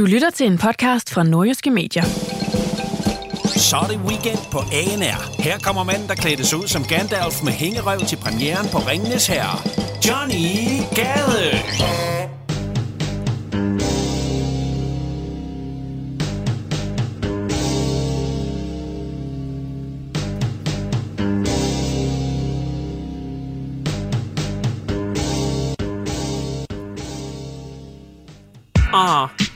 Du lytter til en podcast fra Nordjyske Medier. Så er det weekend på ANR. Her kommer manden, der klædte sig ud som Gandalf med hængerøv til premieren på Ringenes Herre. Johnny Gade! Ah.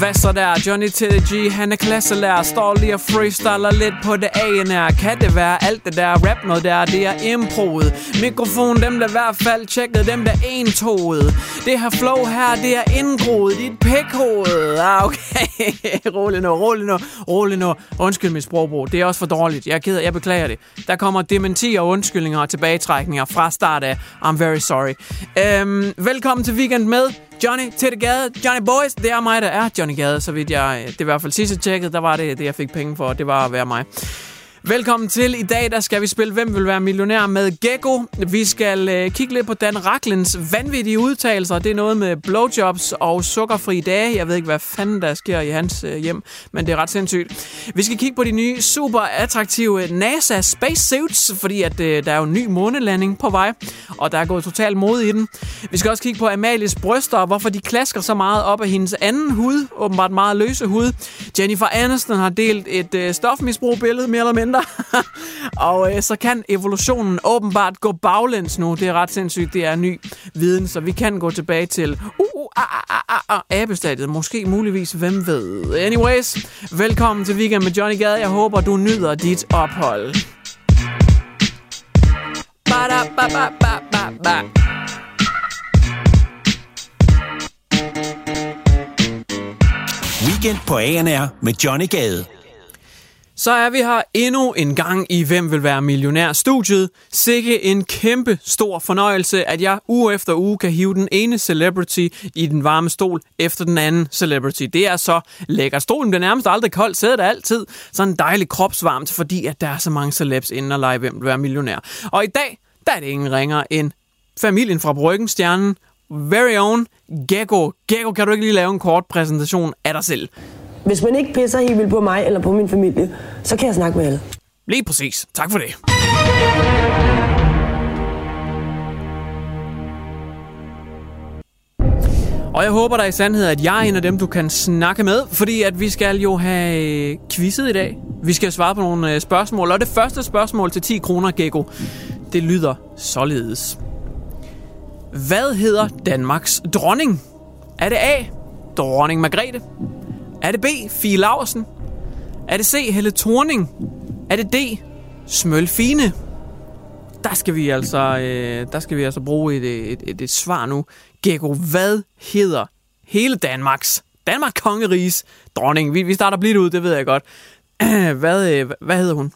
Hvad så der? Johnny G, han er klasselærer, står lige og freestyler lidt på det ANR. Kan det være alt det der rap noget der, det er improet. Mikrofon, dem der i hvert fald tjekket, dem der entoget. Det her flow her, det er indgroet dit pikhoved. Ah, okay. rolig nu, rolig nu, rolig nu. Undskyld mit sprogbrug, det er også for dårligt. Jeg er ked af, jeg beklager det. Der kommer dementier, undskyldninger og tilbagetrækninger fra start af. I'm very sorry. Øhm, velkommen til Weekend med Johnny til det gade. Johnny Boys, det er mig, der er Johnny Gade, så vidt jeg... Øh, det er i hvert fald sidste tjekket, der var det, det jeg fik penge for. Det var at være mig. Velkommen til. I dag der skal vi spille Hvem vil være millionær med Gecko. Vi skal øh, kigge lidt på Dan Raklens vanvittige udtalelser. Det er noget med blowjobs og sukkerfri dage. Jeg ved ikke, hvad fanden der sker i hans øh, hjem, men det er ret sindssygt. Vi skal kigge på de nye super attraktive NASA spacesuits, fordi at øh, der er jo en ny månelanding på vej, og der er gået totalt mod i den. Vi skal også kigge på Amalies bryster, og hvorfor de klasker så meget op af hendes anden hud, åbenbart meget løse hud. Jennifer Aniston har delt et øh, stofmisbrugbillede, mere eller mindre. og øh, så kan evolutionen åbenbart gå baglæns nu. Det er ret sindssygt. Det er ny viden, så vi kan gå tilbage til uh, uh, ah, ah, ah, ah, ah abestadiet. Måske muligvis, hvem ved. Anyways, velkommen til Weekend med Johnny Gade. Jeg håber, du nyder dit ophold. Ba-da, ba, ba, ba, ba, ba. Weekend på ANR med Johnny Gade. Så er vi her endnu en gang i Hvem vil være millionær studiet. Sikke en kæmpe stor fornøjelse, at jeg uge efter uge kan hive den ene celebrity i den varme stol efter den anden celebrity. Det er så lækker. Stolen bliver nærmest aldrig kold, sidder er altid sådan dejlig kropsvarmt, fordi at der er så mange celebs inden at lege Hvem vil være millionær. Og i dag, der er det ingen ringer end familien fra Bryggenstjernen, very own Gecko. Gecko, kan du ikke lige lave en kort præsentation af dig selv? Hvis man ikke pisser helt vildt på mig eller på min familie, så kan jeg snakke med alle. Lige præcis. Tak for det. Og jeg håber da i sandhed, at jeg er en af dem, du kan snakke med, fordi at vi skal jo have quizet i dag. Vi skal svare på nogle øh, spørgsmål, og det første spørgsmål til 10 kroner, Gekko, det lyder således. Hvad hedder Danmarks dronning? Er det A. Dronning Margrethe? Er det B. Fie Laursen? Er det C. Helle Thorning? Er det D. Smølfine? Der skal vi altså, øh, der skal vi altså bruge et, et, et, et svar nu. Gecko, hvad hedder hele Danmarks, Danmark Kongeriges dronning? Vi, vi starter blidt ud, det ved jeg godt. Hvad, øh, hvad hedder hun?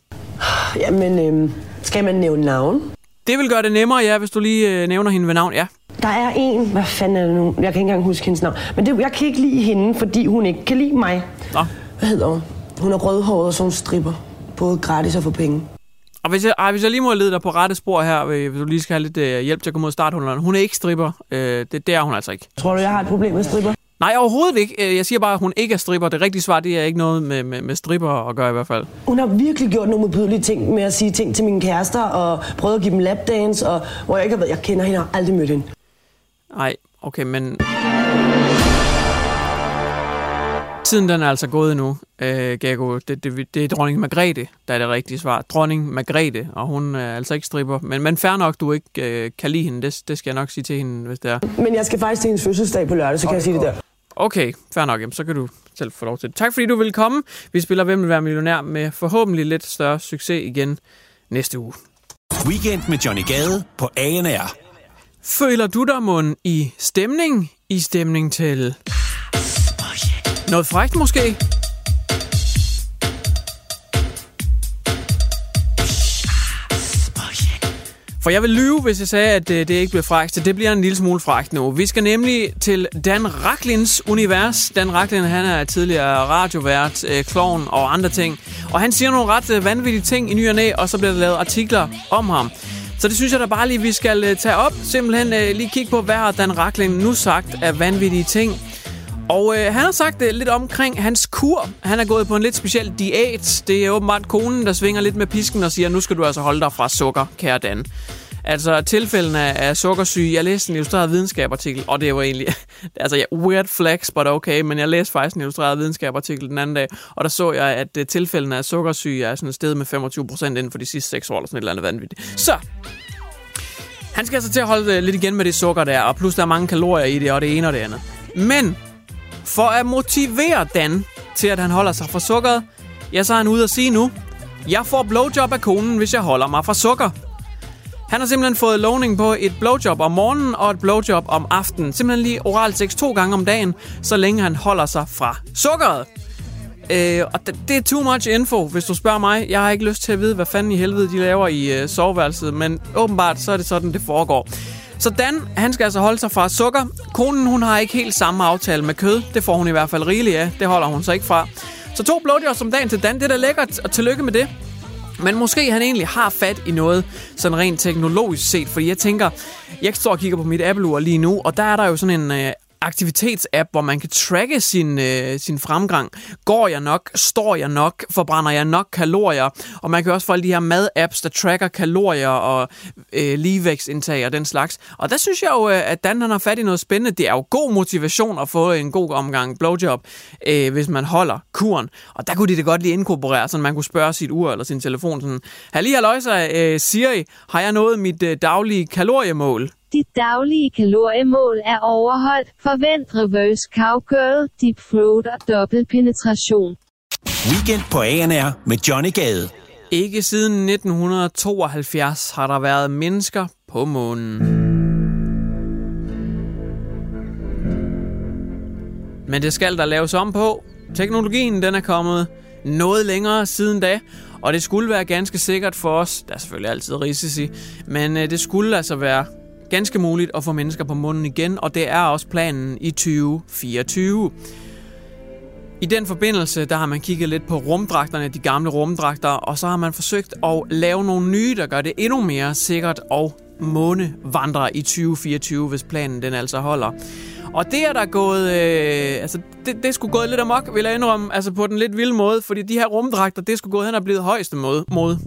Jamen, øh, skal man nævne navn? Det vil gøre det nemmere, ja, hvis du lige øh, nævner hende ved navn, ja. Der er en, hvad fanden er det nu? Jeg kan ikke engang huske hendes navn. Men det, jeg kan ikke lide hende, fordi hun ikke kan lide mig. Nå. Hvad hedder hun? Hun er rødhåret og sådan stripper. Både gratis og for penge. Og hvis jeg, ej, hvis jeg lige må lede dig på rette spor her, øh, hvis du lige skal have lidt øh, hjælp til at komme ud af starthullerne. Hun er ikke stripper. Øh, det, det er hun altså ikke. Tror du, jeg har et problem med stripper? Nej, overhovedet ikke. Øh, Jeg siger bare, at hun ikke er stripper. Det rigtige svar, det er ikke noget med, med, med stripper at gøre i hvert fald. Hun har virkelig gjort nogle modbydelige ting med at sige ting til mine kærester, og prøvet at give dem lapdance, og hvor jeg ikke har været, jeg kender hende, og har aldrig mødt hende. Nej, Okay, men... Tiden den er altså gået nu, øh, Gago. Det, det, det er dronning Margrethe, der er det rigtige svar. Dronning Margrethe, og hun er altså ikke stripper. Men, men fair nok, du ikke øh, kan lide hende. Det, det skal jeg nok sige til hende, hvis det er. Men jeg skal faktisk til hendes fødselsdag på lørdag, så okay. kan jeg sige det der. Okay, fair nok. Jamen, så kan du selv få lov til det. Tak fordi du vil komme. Vi spiller Hvem vil være millionær med forhåbentlig lidt større succes igen næste uge. Weekend med Johnny Gade på ANR. Føler du dig mund i stemning? I stemning til noget frækt måske? For jeg vil lyve, hvis jeg sagde, at øh, det, ikke bliver frækt. Det bliver en lille smule frækt nu. Vi skal nemlig til Dan Raklins univers. Dan Raklin, han er tidligere radiovært, øh, klovn og andre ting. Og han siger nogle ret øh, vanvittige ting i ny og næ, og så bliver der lavet artikler om ham. Så det synes jeg da bare lige, vi skal øh, tage op. Simpelthen øh, lige kigge på, hvad har Dan Raklin nu sagt af vanvittige ting. Og øh, han har sagt øh, lidt omkring hans kur. Han er gået på en lidt speciel diæt. Det er åbenbart konen, der svinger lidt med pisken og siger, nu skal du altså holde dig fra sukker, kære Dan. Altså tilfældene af sukkersyge. Jeg læste en illustreret videnskabartikel, og det var egentlig... altså, ja, weird flex, but okay, men jeg læste faktisk en illustreret videnskabartikel den anden dag, og der så jeg, at øh, tilfældene af sukkersyge er sådan et sted med 25 procent inden for de sidste 6 år, eller sådan et eller andet vanvittigt. Så, han skal altså til at holde øh, lidt igen med det sukker der, og plus der er mange kalorier i det, og det ene og det andet. Men for at motivere Dan til, at han holder sig fra sukkeret, ja, så er han ude at sige nu, jeg får blowjob af konen, hvis jeg holder mig fra sukker. Han har simpelthen fået lovning på et blowjob om morgenen og et blowjob om aftenen. Simpelthen lige oral sex to gange om dagen, så længe han holder sig fra sukkeret. Øh, og det, det er too much info, hvis du spørger mig. Jeg har ikke lyst til at vide, hvad fanden i helvede de laver i øh, soveværelset, men åbenbart så er det sådan, det foregår. Så Dan, han skal altså holde sig fra sukker. Konen, hun har ikke helt samme aftale med kød. Det får hun i hvert fald rigeligt af. Det holder hun sig ikke fra. Så to blowjobs om dagen til Dan, det er da lækkert, og tillykke med det. Men måske han egentlig har fat i noget sådan rent teknologisk set, fordi jeg tænker, jeg står og kigger på mit Apple-ur lige nu, og der er der jo sådan en øh, aktivitetsapp, hvor man kan tracke sin, øh, sin fremgang. Går jeg nok? Står jeg nok? Forbrænder jeg nok kalorier? Og man kan også få alle de her mad-apps, der tracker kalorier og øh, ligevægtsindtag og den slags. Og der synes jeg jo, øh, at Dan han har fat i noget spændende. Det er jo god motivation at få en god omgang blowjob, øh, hvis man holder kuren. Og der kunne de det godt lige inkorporere, så man kunne spørge sit ur eller sin telefon sådan, Halli halløjsa, øh, Siri, har jeg nået mit øh, daglige kaloriemål? Dit daglige kaloriemål er overholdt. Forvent reverse cowgirl, deep throat og dobbelt penetration. Weekend på ANR med Johnny Gade. Ikke siden 1972 har der været mennesker på månen. Men det skal der laves om på. Teknologien den er kommet noget længere siden da, og det skulle være ganske sikkert for os. Der er selvfølgelig altid risici, men øh, det skulle altså være ganske muligt at få mennesker på munden igen, og det er også planen i 2024. I den forbindelse, der har man kigget lidt på rumdragterne, de gamle rumdragter, og så har man forsøgt at lave nogle nye, der gør det endnu mere sikkert og månevandre i 2024, hvis planen den altså holder. Og det er der gået, øh, altså det, det skulle gået lidt amok, vil jeg indrømme, altså på den lidt vilde måde, fordi de her rumdragter, det skulle gået hen og blevet højeste måde. måde.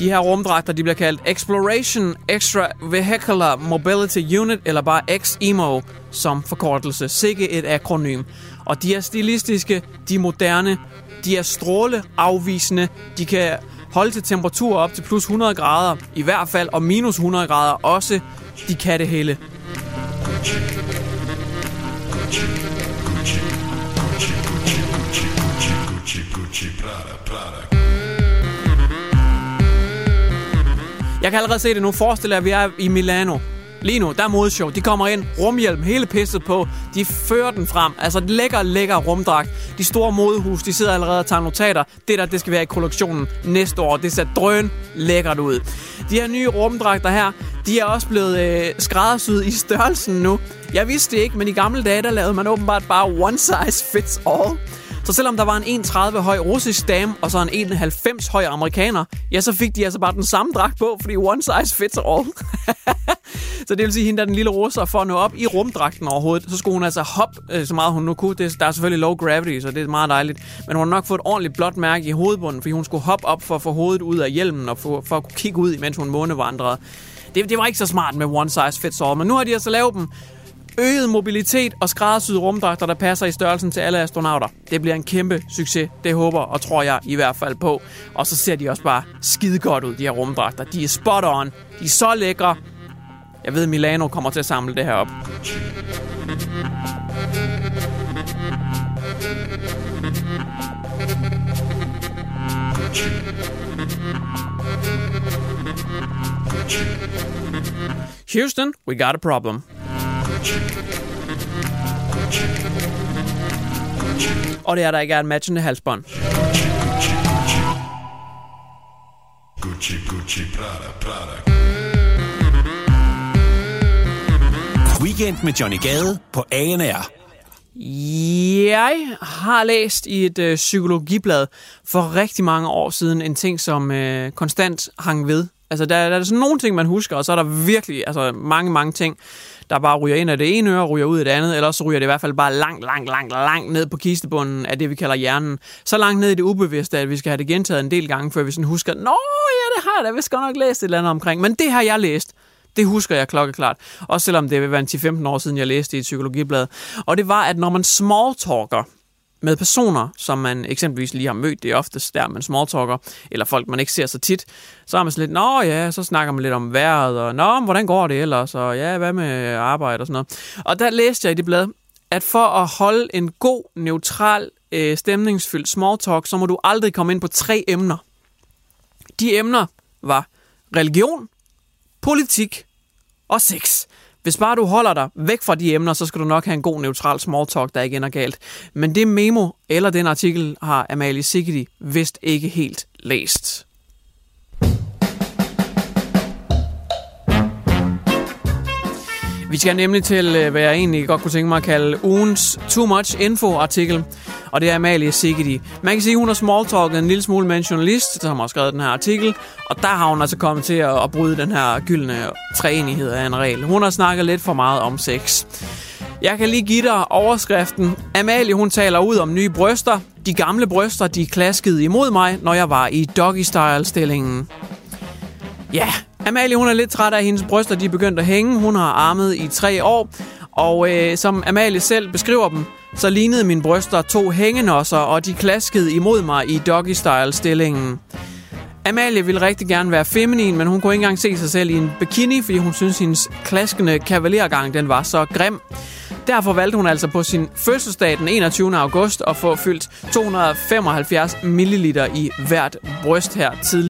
De her rumdragter, de bliver kaldt Exploration Extra Vehicular Mobility Unit, eller bare XEMO som forkortelse. Sikke et akronym. Og de er stilistiske, de er moderne, de er stråleafvisende, de kan holde til temperaturer op til plus 100 grader, i hvert fald, og minus 100 grader også. De kan det hele. Jeg kan allerede se det nu. Forestil jer, at vi er i Milano. Lige nu, der er modeshow. De kommer ind, rumhjelm, hele pisset på. De fører den frem. Altså, lækker, lækker rumdragt. De store modehus, de sidder allerede og tager notater. Det der, det skal være i kollektionen næste år. Det ser drøn lækkert ud. De her nye rumdragter her, de er også blevet øh, skræddersyet i størrelsen nu. Jeg vidste det ikke, men i gamle dage, der lavede man åbenbart bare one size fits all. Så selvom der var en 1,30 høj russisk dame, og så en 1,90 høj amerikaner, ja, så fik de altså bare den samme dragt på, fordi one size fits all. Så det vil sige, at hende der den lille russer, for at nå op i rumdragten overhovedet, så skulle hun altså hoppe øh, så meget hun nu kunne. Det, der er selvfølgelig low gravity, så det er meget dejligt. Men hun har nok fået et ordentligt blåt mærke i hovedbunden, fordi hun skulle hoppe op for at få hovedet ud af hjelmen og for, for at kunne kigge ud, mens hun månevandrede. Det, det var ikke så smart med one size fits all, men nu har de altså lavet dem øget mobilitet og skræddersyede rumdragter, der passer i størrelsen til alle astronauter. Det bliver en kæmpe succes, det håber og tror jeg i hvert fald på. Og så ser de også bare skide godt ud, de her rumdragter. De er spot on, de er så lækre. Jeg ved, Milano kommer til at samle det her op. Houston, we got a problem. Og det er, der ikke er en matchende halsbånd. Gucci, Gucci, Prada, Prada. Weekend med Johnny Gade på ANR. Jeg har læst i et øh, psykologiblad for rigtig mange år siden en ting, som øh, konstant hang ved. Altså, der, der er sådan nogle ting, man husker, og så er der virkelig altså, mange, mange ting, der bare ryger ind af det ene øre og ryger ud af det andet, eller så ryger det i hvert fald bare langt, langt, langt, langt ned på kistebunden af det, vi kalder hjernen. Så langt ned i det ubevidste, at vi skal have det gentaget en del gange, før vi sådan husker, nå ja, det har jeg da vist godt nok læst et eller andet omkring. Men det har jeg læst. Det husker jeg klokkeklart. Også selvom det vil være en 10-15 år siden, jeg læste i et psykologiblad. Og det var, at når man smalltalker med personer, som man eksempelvis lige har mødt, det er oftest der, man smalltalker, eller folk, man ikke ser så tit, så har man sådan lidt, nå ja, så snakker man lidt om vejret, og nå, hvordan går det ellers, og ja, hvad med arbejde og sådan noget. Og der læste jeg i det blad, at for at holde en god, neutral, øh, stemningsfyldt smalltalk, så må du aldrig komme ind på tre emner. De emner var religion, politik og sex. Hvis bare du holder dig væk fra de emner, så skal du nok have en god neutral small talk, der ikke ender galt. Men det memo eller den artikel har Amalie Sigidi vist ikke helt læst. Vi skal nemlig til, øh, hvad jeg egentlig godt kunne tænke mig at kalde ugens Too Much Info-artikel. Og det er Amalie Sigidi. Man kan sige, at hun har smalltalket en lille smule med en journalist, som har skrevet den her artikel. Og der har hun altså kommet til at bryde den her gyldne træenighed af en regel. Hun har snakket lidt for meget om sex. Jeg kan lige give dig overskriften. Amalie, hun taler ud om nye bryster. De gamle bryster, de klaskede imod mig, når jeg var i doggy-style-stillingen. Ja, Amalie hun er lidt træt af, at hendes bryster de er begyndt at hænge. Hun har armet i tre år. Og øh, som Amalie selv beskriver dem, så lignede mine bryster to hængenosser, og de klaskede imod mig i doggy-style-stillingen. Amalie ville rigtig gerne være feminin, men hun kunne ikke engang se sig selv i en bikini, fordi hun synes, hendes klaskende kavalergang den var så grim. Derfor valgte hun altså på sin fødselsdag den 21. august at få fyldt 275 ml i hvert bryst her tidligere.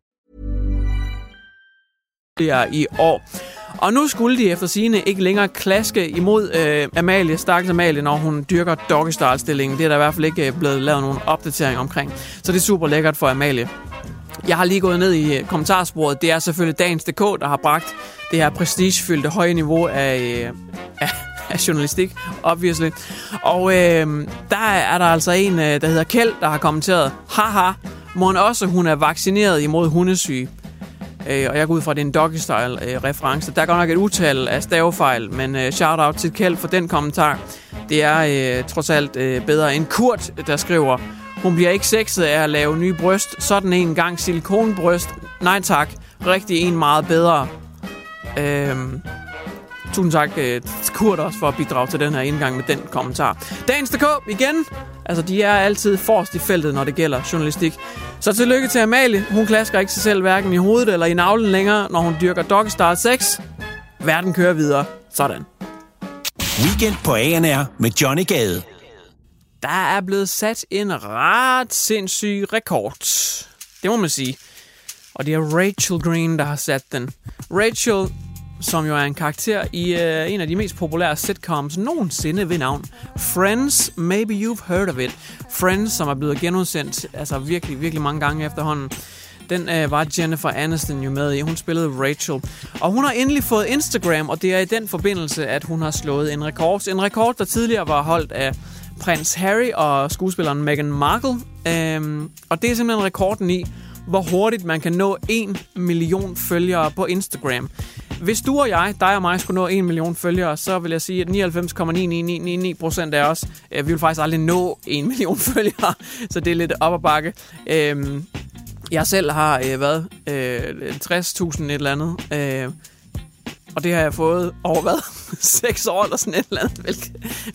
I år. Og nu skulle de efter sine ikke længere klaske imod øh, Amalie, stakkels Amalie, når hun dyrker doggystyle-stillingen. Det er der i hvert fald ikke øh, blevet lavet nogen opdatering omkring. Så det er super lækkert for Amalie. Jeg har lige gået ned i øh, kommentarsporet. Det er selvfølgelig Dagens.dk, der har bragt det her prestigefyldte høje niveau af, øh, af, af journalistik, obviously. Og øh, der er der altså en, der hedder Kjeld, der har kommenteret, haha, må også hun er vaccineret imod hundesyge. Øh, og jeg går ud fra, at det er en doggy-style-reference. Øh, der er godt nok et utal af stavefejl, men øh, shout-out til Kjeld for den kommentar. Det er øh, trods alt øh, bedre end Kurt, der skriver, hun bliver ikke sexet af at lave nye bryst. Sådan en gang silikonbryst. Nej tak. Rigtig en meget bedre. Øhm, tusind tak øh, Kurt også for at bidrage til den her indgang med den kommentar. Dagens DK igen. Altså, de er altid forrest i feltet, når det gælder journalistik. Så tillykke til Amalie. Hun klasker ikke sig selv hverken i hovedet eller i navlen længere, når hun dyrker Doggy Star 6. Verden kører videre. Sådan. Weekend på ANR med Johnny Gade. Der er blevet sat en ret sindssyg rekord. Det må man sige. Og det er Rachel Green, der har sat den. Rachel, som jo er en karakter i øh, en af de mest populære sitcoms nogensinde ved navn. Friends, maybe you've heard of it. Friends, som er blevet genudsendt altså virkelig, virkelig mange gange efterhånden. Den øh, var Jennifer Aniston jo med i. Hun spillede Rachel. Og hun har endelig fået Instagram, og det er i den forbindelse, at hun har slået en rekord. En rekord, der tidligere var holdt af prins Harry og skuespilleren Meghan Markle. Øhm, og det er simpelthen rekorden i, hvor hurtigt man kan nå 1 million følgere på Instagram. Hvis du og jeg, dig og mig, skulle nå 1 million følgere, så vil jeg sige, at 99,9999 procent af os, øh, vi vil faktisk aldrig nå 1 million følgere, så det er lidt op ad bakke. Øh, jeg selv har øh, været øh, 60.000 et eller andet. Øh, og det har jeg fået over hvad? 6 år eller sådan et eller andet, hvilket,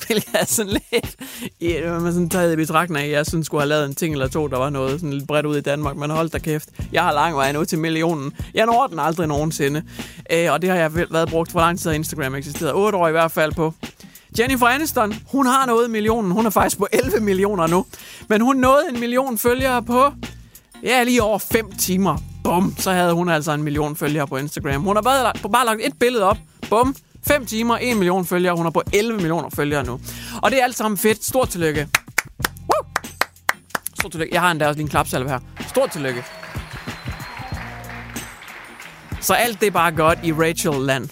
hvilket er sådan lidt... Ja, man sådan taget i betragtning af, jeg synes skulle have lavet en ting eller to, der var noget sådan lidt bredt ud i Danmark, men hold da kæft. Jeg har lang vej nu til millionen. Jeg når den aldrig nogensinde. Øh, og det har jeg været brugt for lang tid, har Instagram eksisteret. 8 år i hvert fald på. Jennifer Aniston, hun har nået millionen. Hun er faktisk på 11 millioner nu. Men hun nåede en million følgere på Ja, lige over 5 timer. Bum, så havde hun altså en million følgere på Instagram. Hun har bare, bare lagt et billede op. Bum, 5 timer, 1 million følgere. Hun er på 11 millioner følgere nu. Og det er alt sammen fedt. Stort tillykke. Woo! Stort tillykke. Jeg har endda også lige en klapsalve her. Stort tillykke. Så alt det er bare godt i Rachel-land.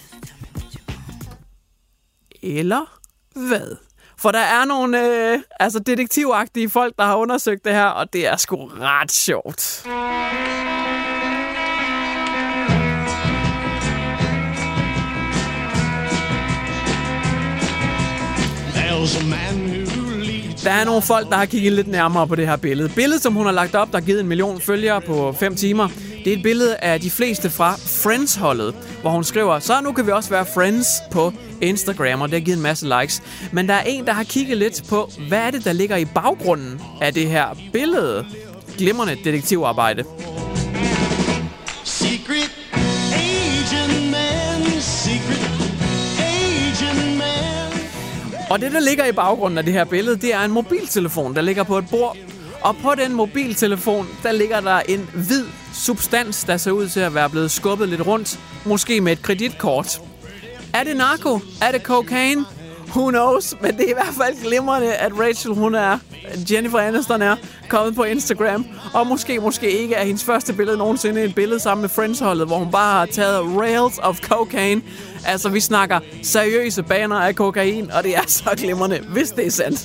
Eller hvad? For der er nogle øh, altså detektivagtige folk, der har undersøgt det her, og det er sgu ret sjovt. Der er nogle folk, der har kigget lidt nærmere på det her billede. Billedet, som hun har lagt op, der har givet en million følgere på 5 timer, det er et billede af de fleste fra Friends-holdet, hvor hun skriver, så nu kan vi også være Friends på Instagram, og det har givet en masse likes. Men der er en, der har kigget lidt på, hvad er det, der ligger i baggrunden af det her billede. Glimrende detektivarbejde. Og det, der ligger i baggrunden af det her billede, det er en mobiltelefon, der ligger på et bord. Og på den mobiltelefon, der ligger der en hvid substans, der ser ud til at være blevet skubbet lidt rundt. Måske med et kreditkort. Er det narko? Er det kokain? Who knows? Men det er i hvert fald glimrende, at Rachel, hun er, Jennifer Aniston er, kommet på Instagram. Og måske, måske ikke er hendes første billede nogensinde et billede sammen med Friends-holdet, hvor hun bare har taget rails of cocaine. Altså, vi snakker seriøse baner af kokain, og det er så glimrende, hvis det er sandt.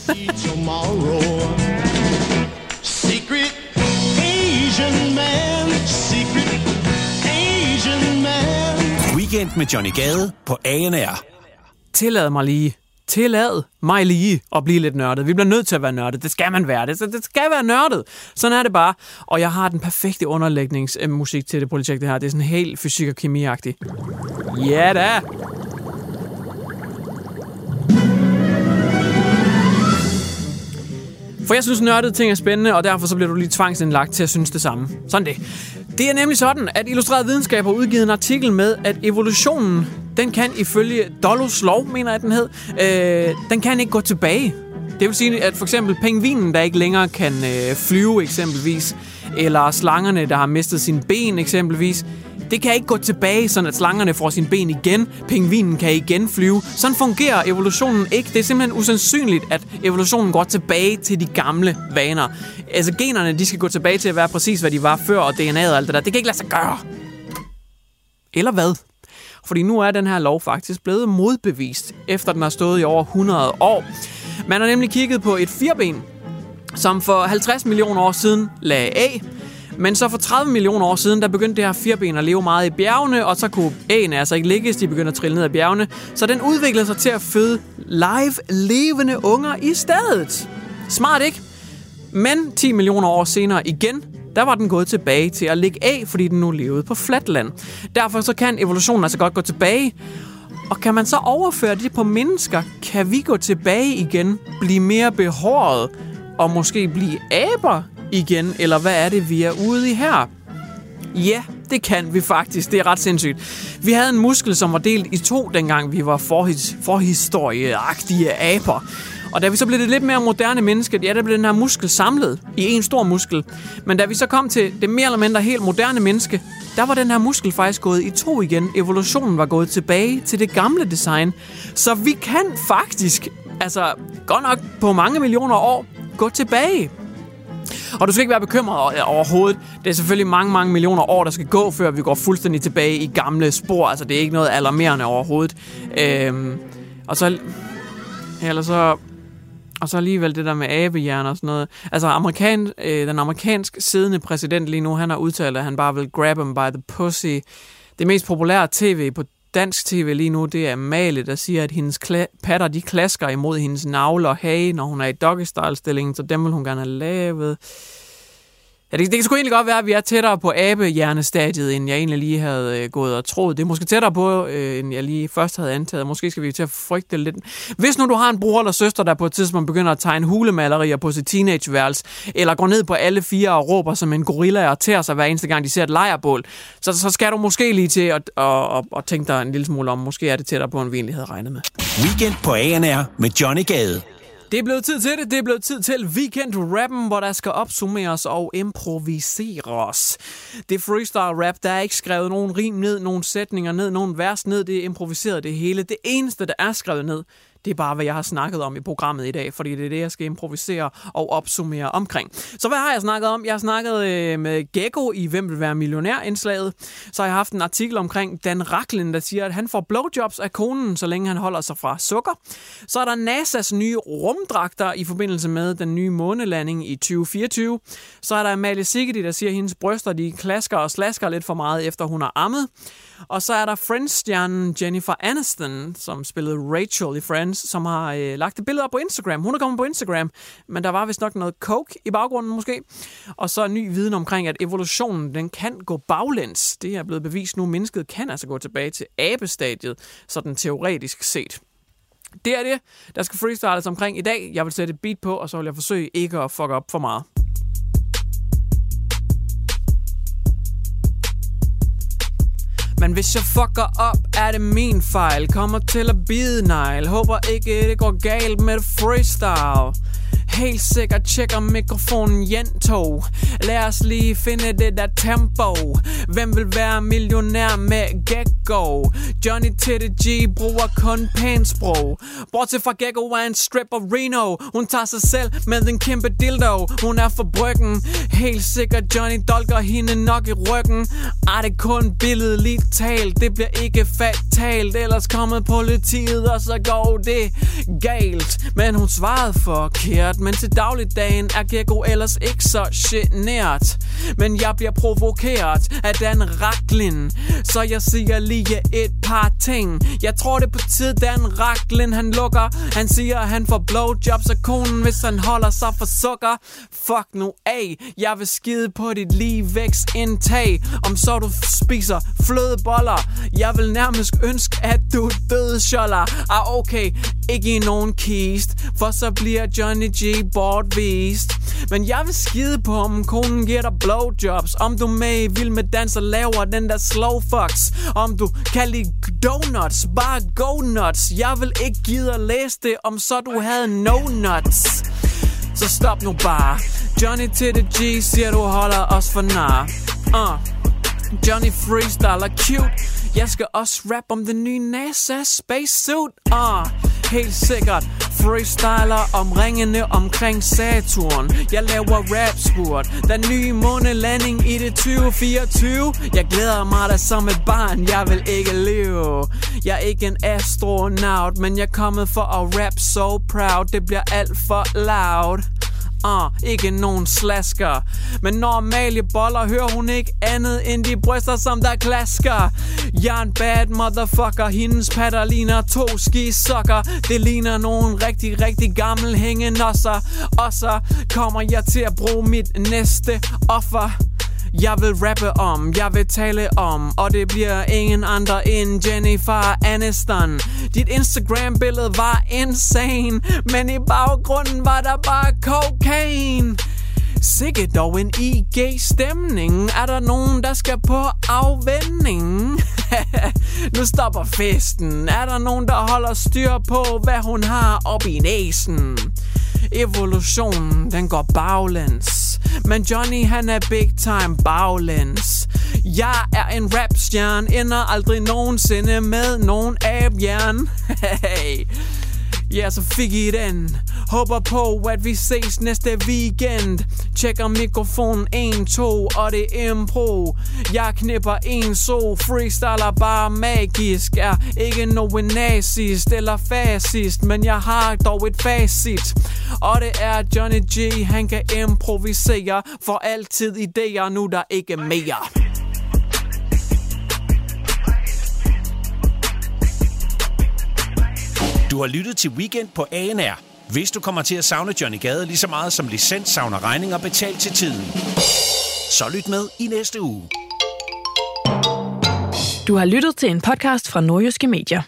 Secret Asian man, secret Asian man. Weekend med Johnny Gade på ANR. Tillad mig lige. Tillad mig lige at blive lidt nørdet. Vi bliver nødt til at være nørdet. Det skal man være. Det, det skal være nørdet. Sådan er det bare. Og jeg har den perfekte underlægningsmusik til det projekt det her. Det er sådan helt fysik- og kemiagtigt. Ja da! For jeg synes, nørdede ting er spændende, og derfor så bliver du lige tvangsindlagt til at synes det samme. Sådan det. Det er nemlig sådan, at Illustreret Videnskab har udgivet en artikel med, at evolutionen, den kan ifølge Dollos lov, mener jeg den hed, øh, den kan ikke gå tilbage. Det vil sige, at for eksempel pingvinen, der ikke længere kan øh, flyve eksempelvis, eller slangerne, der har mistet sine ben eksempelvis, det kan ikke gå tilbage, sådan at slangerne får sine ben igen. Pingvinen kan igen flyve. Sådan fungerer evolutionen ikke. Det er simpelthen usandsynligt, at evolutionen går tilbage til de gamle vaner. Altså generne, de skal gå tilbage til at være præcis, hvad de var før, og DNA'et og alt det der. Det kan ikke lade sig gøre. Eller hvad? Fordi nu er den her lov faktisk blevet modbevist, efter den har stået i over 100 år. Man har nemlig kigget på et firben, som for 50 millioner år siden lagde af, men så for 30 millioner år siden, der begyndte det her firben at leve meget i bjergene, og så kunne ægene altså ikke ligges, de begyndte at trille ned ad bjergene. Så den udviklede sig til at føde live levende unger i stedet. Smart ikke? Men 10 millioner år senere igen, der var den gået tilbage til at ligge af, fordi den nu levede på flatland. Derfor så kan evolutionen altså godt gå tilbage. Og kan man så overføre det på mennesker, kan vi gå tilbage igen, blive mere behåret og måske blive aber igen, eller hvad er det, vi er ude i her? Ja, det kan vi faktisk. Det er ret sindssygt. Vi havde en muskel, som var delt i to, dengang vi var forhis- forhistorieagtige aber. Og da vi så blev det lidt mere moderne menneske, ja, der blev den her muskel samlet i en stor muskel. Men da vi så kom til det mere eller mindre helt moderne menneske, der var den her muskel faktisk gået i to igen. Evolutionen var gået tilbage til det gamle design. Så vi kan faktisk, altså godt nok på mange millioner år, gå tilbage. Og du skal ikke være bekymret overhovedet. Det er selvfølgelig mange, mange millioner år, der skal gå, før vi går fuldstændig tilbage i gamle spor. Altså, det er ikke noget alarmerende overhovedet. Øhm, og så... Eller så... Og så alligevel det der med abehjerner og sådan noget. Altså, amerikan, øh, den amerikansk siddende præsident lige nu, han har udtalt, at han bare vil grab him by the pussy. Det mest populære tv på dansk tv lige nu, det er Male, der siger, at hendes kla- patter, de klasker imod hendes navle og hage, når hun er i doggystyle-stillingen, så dem vil hun gerne have lavet. Ja, det, det kan sgu egentlig godt være, at vi er tættere på abehjernestadiet, end jeg egentlig lige havde øh, gået og troet. Det er måske tættere på, øh, end jeg lige først havde antaget. Måske skal vi til at frygte lidt. Hvis nu du har en bror eller søster, der på et tidspunkt begynder at tegne hulemalerier på sit teenageværelse, eller går ned på alle fire og råber som en gorilla og tærer sig hver eneste gang, de ser et lejrbål, så, så skal du måske lige til at, og, og, og tænke dig en lille smule om. Måske er det tættere på, end vi egentlig havde regnet med. Weekend på ANR med Johnny Gade. Det er blevet tid til det. Det er blevet tid til weekend-rappen, hvor der skal opsummeres og improviseres. Det er freestyle-rap. Der er ikke skrevet nogen rim ned, nogen sætninger ned, nogen vers ned. Det er improviseret det hele. Det eneste, der er skrevet ned, det er bare, hvad jeg har snakket om i programmet i dag, fordi det er det, jeg skal improvisere og opsummere omkring. Så hvad har jeg snakket om? Jeg har snakket øh, med Gecko i Hvem vil være millionær-indslaget. Så har jeg haft en artikel omkring Dan Raklin, der siger, at han får blowjobs af konen, så længe han holder sig fra sukker. Så er der NASA's nye rumdragter i forbindelse med den nye månelanding i 2024. Så er der Amalie Sigeti, der siger, at hendes bryster de klasker og slasker lidt for meget, efter hun har ammet. Og så er der Friends-stjernen Jennifer Aniston, som spillede Rachel i Friends, som har øh, lagt et billede op på Instagram. Hun er kommet på Instagram, men der var vist nok noget coke i baggrunden måske. Og så ny viden omkring, at evolutionen den kan gå baglæns. Det er blevet bevist nu. Mennesket kan altså gå tilbage til abestadiet, sådan teoretisk set. Det er det, der skal freestyles omkring i dag. Jeg vil sætte et beat på, og så vil jeg forsøge ikke at fuck op for meget. Men hvis jeg fucker op, er det min fejl. Kommer til at bide negl Håber ikke, det går galt med det freestyle. Helt sikkert tjekker mikrofonen jentog Lad os lige finde det der tempo. Hvem vil være millionær med gecko? Johnny Titty G bruger kun pænsprog Bortset fra gecko er en stripperino. Hun tager sig selv med en kæmpe dildo. Hun er for bryggen. Helt sikkert Johnny dolker hende nok i ryggen. Er det kun billedligt talt? Det bliver ikke fatalt. Ellers kommer politiet og så går det galt. Men hun svarede forkert men til dagligdagen er Gekko ellers ikke så genert. Men jeg bliver provokeret af Dan Raklin Så jeg siger lige et par ting. Jeg tror det er på tid Dan Raklin han lukker. Han siger at han får blowjobs af konen Hvis han holder sig for sukker. Fuck nu af. Jeg vil skide på dit ligevækstindtag Om så du spiser flødeboller Jeg vil nærmest ønske at du døde sjoller Ah okay, ikke i nogen kist For så bliver Johnny G bortvist. Men jeg vil skide på, om konen giver dig blowjobs. Om du med i Vild med Dans og laver den der slow fucks. Om du kan lide donuts, bare go nuts Jeg vil ikke gide at læse det, om så du havde no nuts. Så stop nu bare. Johnny til det G siger du holder os for nar. Uh. Johnny Freestyle er cute. Jeg skal også rap om den nye NASA spacesuit. Uh. Helt sikkert. Freestyler om ringene omkring Saturn. Jeg laver rap spurt Den nye månelanding i det 2024 Jeg glæder mig da som et barn. Jeg vil ikke leve. Jeg er ikke en astronaut Men jeg er kommet for at rap so proud. Det bliver alt for loud. Uh, ikke nogen slasker. Men normale boller Hører hun ikke andet end de bryster som der klasker. Jeg er en bad motherfucker. Hendes patter ligner to skisokker. Det ligner nogen rigtig rigtig gammel hængenosser Og så kommer jeg til at bruge mit næste offer jeg vil rappe om, jeg vil tale om Og det bliver ingen andre end Jennifer Aniston. Dit Instagram-billede var insane Men i baggrunden var der bare cocaine Sikke dog en IG-stemning Er der nogen, der skal på afvending? nu stopper festen. Er der nogen, der holder styr på, hvad hun har op i næsen? Evolutionen, den går baglæns. Men Johnny, han er big time baglæns Jeg er en rapstjerne, ender aldrig nogensinde med nogen abjern. Hey. Ja, så fik I den. Håber på, at vi ses næste weekend. Tjekker mikrofon 1, 2, og det er impro. Jeg knipper en så, freestyler bare magisk. Er ikke nogen nazist eller fascist, men jeg har dog et facit. Og det er Johnny G, han kan improvisere for altid idéer, nu der ikke mere. Du har lyttet til Weekend på ANR. Hvis du kommer til at savne Johnny Gade lige så meget som licens savner regninger betalt til tiden. Så lyt med i næste uge. Du har lyttet til en podcast fra Nordjyske Medier.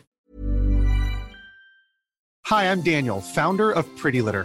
Hi, I'm Daniel, founder of Pretty Litter.